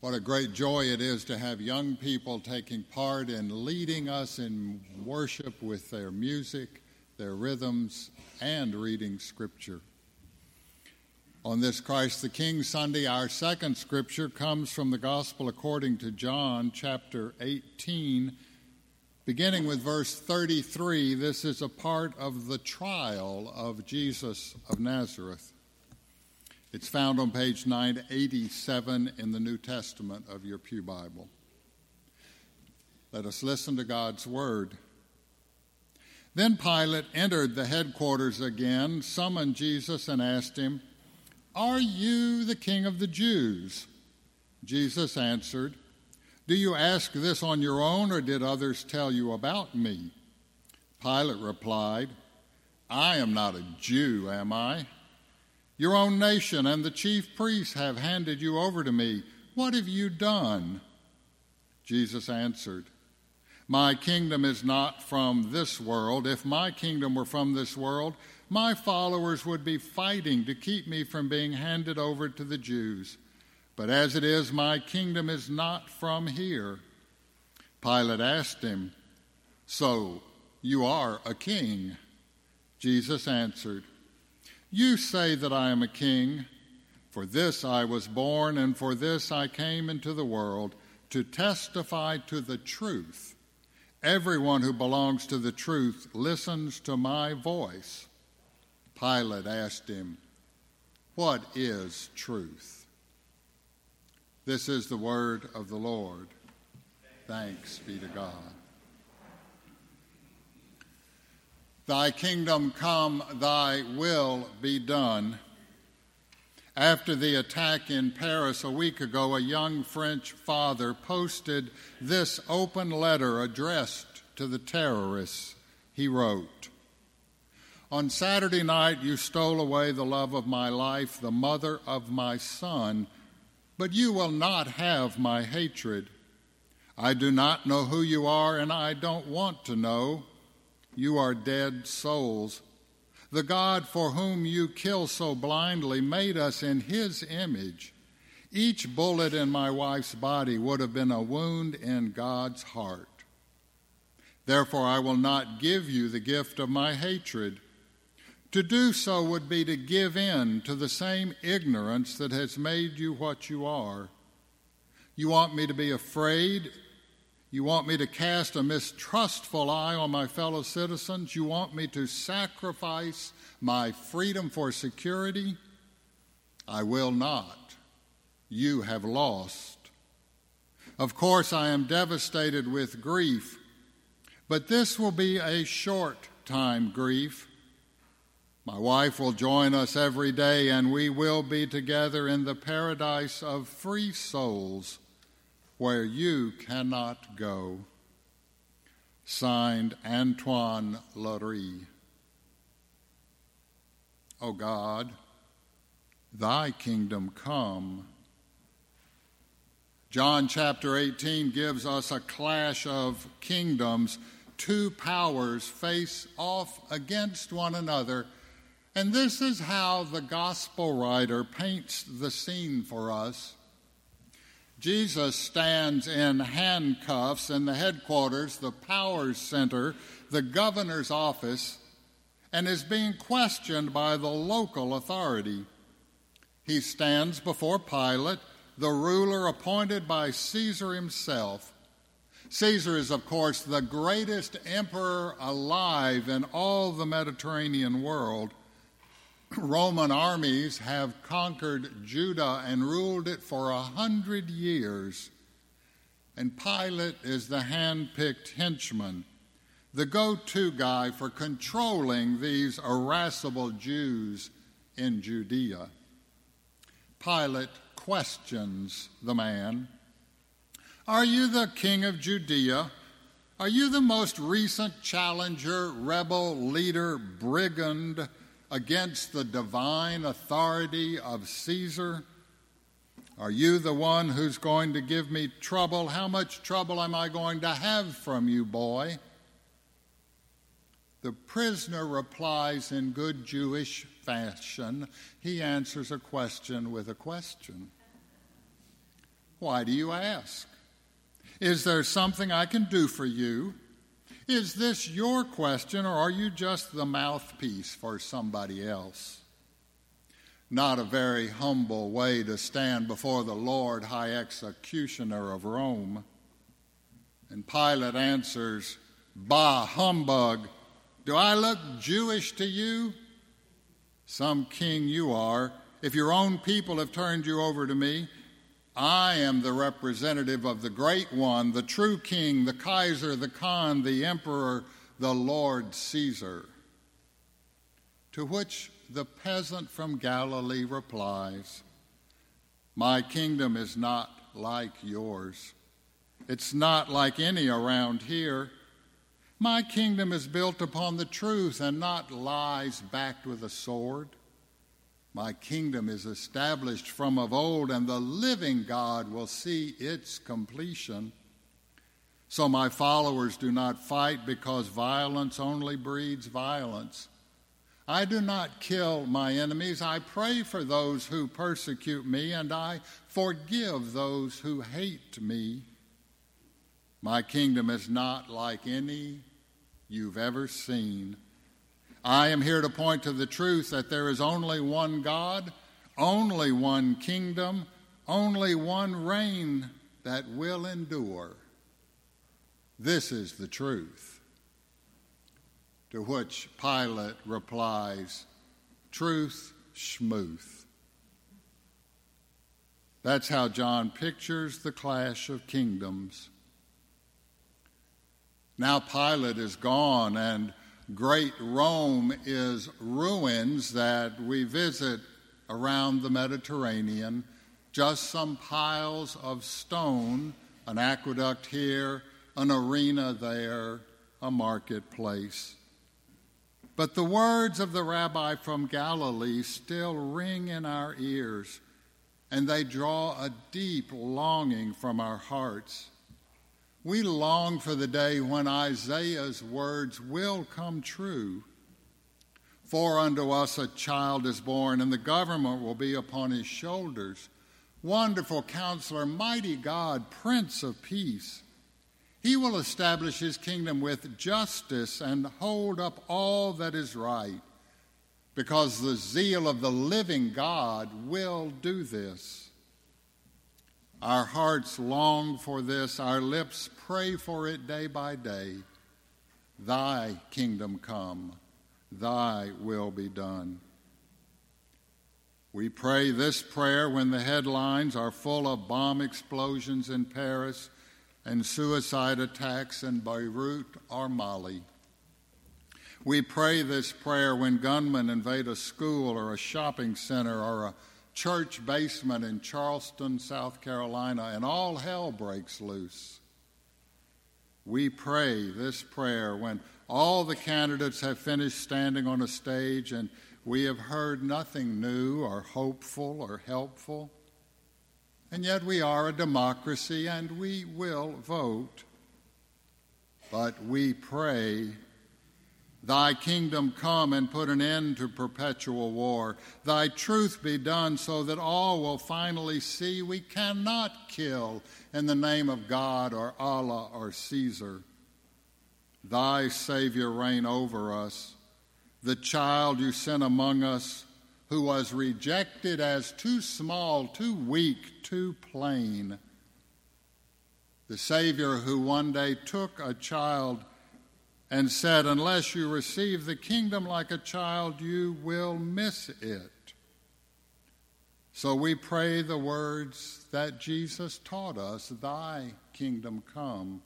What a great joy it is to have young people taking part in leading us in worship with their music, their rhythms, and reading Scripture. On this Christ the King Sunday, our second Scripture comes from the Gospel according to John, chapter 18, beginning with verse 33. This is a part of the trial of Jesus of Nazareth. It's found on page 987 in the New Testament of your Pew Bible. Let us listen to God's Word. Then Pilate entered the headquarters again, summoned Jesus, and asked him, Are you the king of the Jews? Jesus answered, Do you ask this on your own, or did others tell you about me? Pilate replied, I am not a Jew, am I? Your own nation and the chief priests have handed you over to me. What have you done? Jesus answered, My kingdom is not from this world. If my kingdom were from this world, my followers would be fighting to keep me from being handed over to the Jews. But as it is, my kingdom is not from here. Pilate asked him, So you are a king? Jesus answered, you say that I am a king. For this I was born, and for this I came into the world, to testify to the truth. Everyone who belongs to the truth listens to my voice. Pilate asked him, What is truth? This is the word of the Lord. Thanks be to God. Thy kingdom come, thy will be done. After the attack in Paris a week ago, a young French father posted this open letter addressed to the terrorists. He wrote On Saturday night, you stole away the love of my life, the mother of my son, but you will not have my hatred. I do not know who you are, and I don't want to know. You are dead souls. The God for whom you kill so blindly made us in his image. Each bullet in my wife's body would have been a wound in God's heart. Therefore, I will not give you the gift of my hatred. To do so would be to give in to the same ignorance that has made you what you are. You want me to be afraid you want me to cast a mistrustful eye on my fellow citizens? You want me to sacrifice my freedom for security? I will not. You have lost. Of course, I am devastated with grief, but this will be a short time grief. My wife will join us every day, and we will be together in the paradise of free souls where you cannot go. Signed Antoine Leiris. O God, thy kingdom come. John chapter 18 gives us a clash of kingdoms. Two powers face off against one another. And this is how the gospel writer paints the scene for us. Jesus stands in handcuffs in the headquarters, the power center, the governor's office, and is being questioned by the local authority. He stands before Pilate, the ruler appointed by Caesar himself. Caesar is, of course, the greatest emperor alive in all the Mediterranean world. Roman armies have conquered Judah and ruled it for a hundred years. And Pilate is the hand picked henchman, the go to guy for controlling these irascible Jews in Judea. Pilate questions the man Are you the king of Judea? Are you the most recent challenger, rebel, leader, brigand? Against the divine authority of Caesar? Are you the one who's going to give me trouble? How much trouble am I going to have from you, boy? The prisoner replies in good Jewish fashion. He answers a question with a question. Why do you ask? Is there something I can do for you? Is this your question, or are you just the mouthpiece for somebody else? Not a very humble way to stand before the Lord, High Executioner of Rome. And Pilate answers, Bah, humbug! Do I look Jewish to you? Some king you are. If your own people have turned you over to me, I am the representative of the great one, the true king, the Kaiser, the Khan, the emperor, the Lord Caesar. To which the peasant from Galilee replies, My kingdom is not like yours. It's not like any around here. My kingdom is built upon the truth and not lies backed with a sword. My kingdom is established from of old, and the living God will see its completion. So my followers do not fight because violence only breeds violence. I do not kill my enemies. I pray for those who persecute me, and I forgive those who hate me. My kingdom is not like any you've ever seen. I am here to point to the truth that there is only one God, only one kingdom, only one reign that will endure. This is the truth. To which Pilate replies, Truth, schmooth. That's how John pictures the clash of kingdoms. Now Pilate is gone, and great Rome is ruins that we visit around the Mediterranean, just some piles of stone, an aqueduct here, an arena there, a marketplace. But the words of the rabbi from Galilee still ring in our ears, and they draw a deep longing from our hearts. We long for the day when Isaiah's words will come true. For unto us a child is born, and the government will be upon his shoulders. Wonderful counselor, mighty God, Prince of Peace. He will establish his kingdom with justice and hold up all that is right, because the zeal of the living God will do this. Our hearts long for this, our lips pray for it day by day. Thy kingdom come, thy will be done. We pray this prayer when the headlines are full of bomb explosions in Paris and suicide attacks in Beirut or Mali. We pray this prayer when gunmen invade a school or a shopping center or a church basement in Charleston, South Carolina, and all hell breaks loose. We pray this prayer when all the candidates have finished standing on a stage and we have heard nothing new or hopeful or helpful. And yet we are a democracy and we will vote. But we pray Thy kingdom come and put an end to perpetual war. Thy truth be done so that all will finally see we cannot kill in the name of God or Allah or Caesar. Thy Savior reign over us. The child you sent among us, who was rejected as too small, too weak, too plain. The Savior who one day took a child and said, Unless you receive the kingdom like a child, you will miss it. So we pray the words that Jesus taught us Thy kingdom come.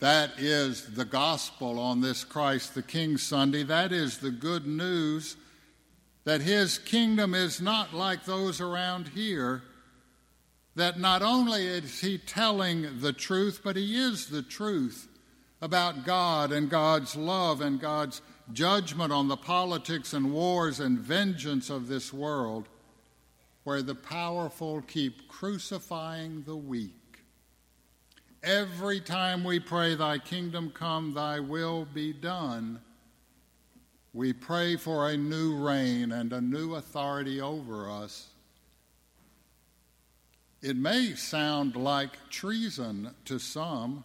That is the gospel on this Christ the King Sunday. That is the good news that his kingdom is not like those around here. That not only is he telling the truth, but he is the truth about God and God's love and God's judgment on the politics and wars and vengeance of this world, where the powerful keep crucifying the weak. Every time we pray, Thy kingdom come, Thy will be done, we pray for a new reign and a new authority over us. It may sound like treason to some,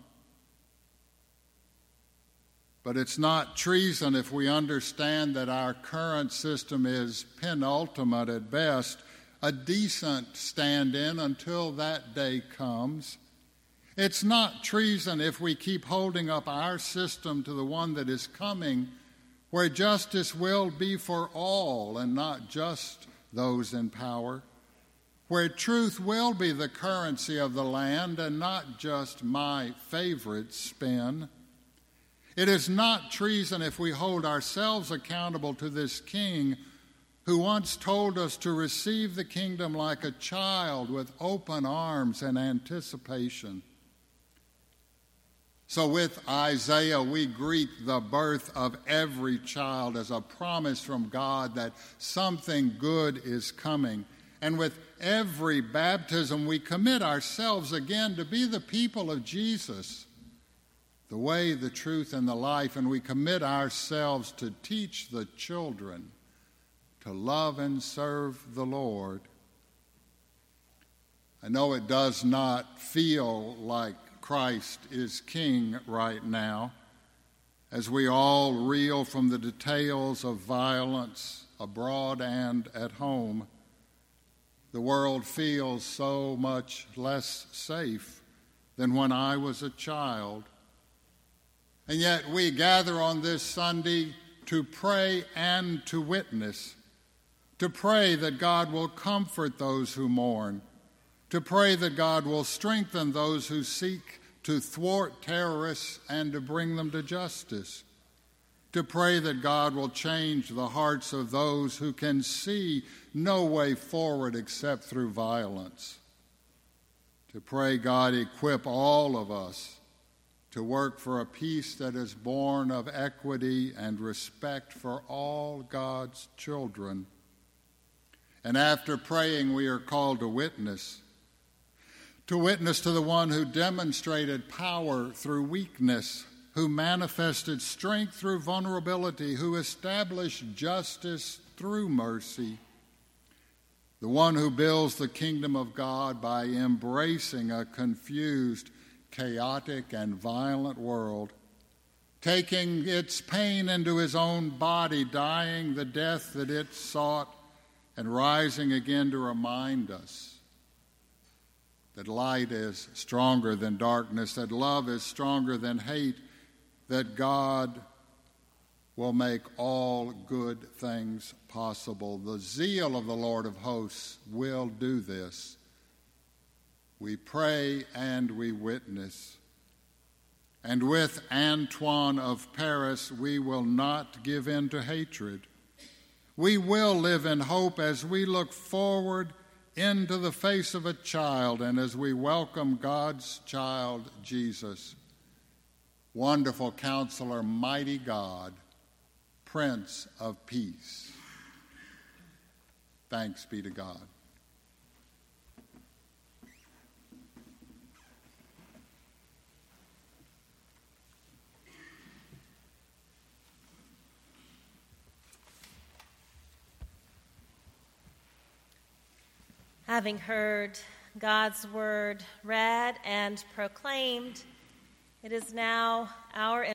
but it's not treason if we understand that our current system is penultimate at best, a decent stand in until that day comes. It's not treason if we keep holding up our system to the one that is coming, where justice will be for all and not just those in power, where truth will be the currency of the land and not just my favorite spin. It is not treason if we hold ourselves accountable to this king who once told us to receive the kingdom like a child with open arms and anticipation. So, with Isaiah, we greet the birth of every child as a promise from God that something good is coming. And with every baptism, we commit ourselves again to be the people of Jesus, the way, the truth, and the life. And we commit ourselves to teach the children to love and serve the Lord. I know it does not feel like Christ is King right now, as we all reel from the details of violence abroad and at home. The world feels so much less safe than when I was a child. And yet we gather on this Sunday to pray and to witness, to pray that God will comfort those who mourn to pray that God will strengthen those who seek to thwart terrorists and to bring them to justice, to pray that God will change the hearts of those who can see no way forward except through violence, to pray God equip all of us to work for a peace that is born of equity and respect for all God's children. And after praying, we are called to witness to witness to the one who demonstrated power through weakness, who manifested strength through vulnerability, who established justice through mercy, the one who builds the kingdom of God by embracing a confused, chaotic, and violent world, taking its pain into his own body, dying the death that it sought, and rising again to remind us that light is stronger than darkness, that love is stronger than hate, that God will make all good things possible. The zeal of the Lord of hosts will do this. We pray and we witness. And with Antoine of Paris, we will not give in to hatred. We will live in hope as we look forward into the face of a child and as we welcome God's child, Jesus. Wonderful counselor, mighty God, Prince of Peace. Thanks be to God. Having heard God's word read and proclaimed, it is now our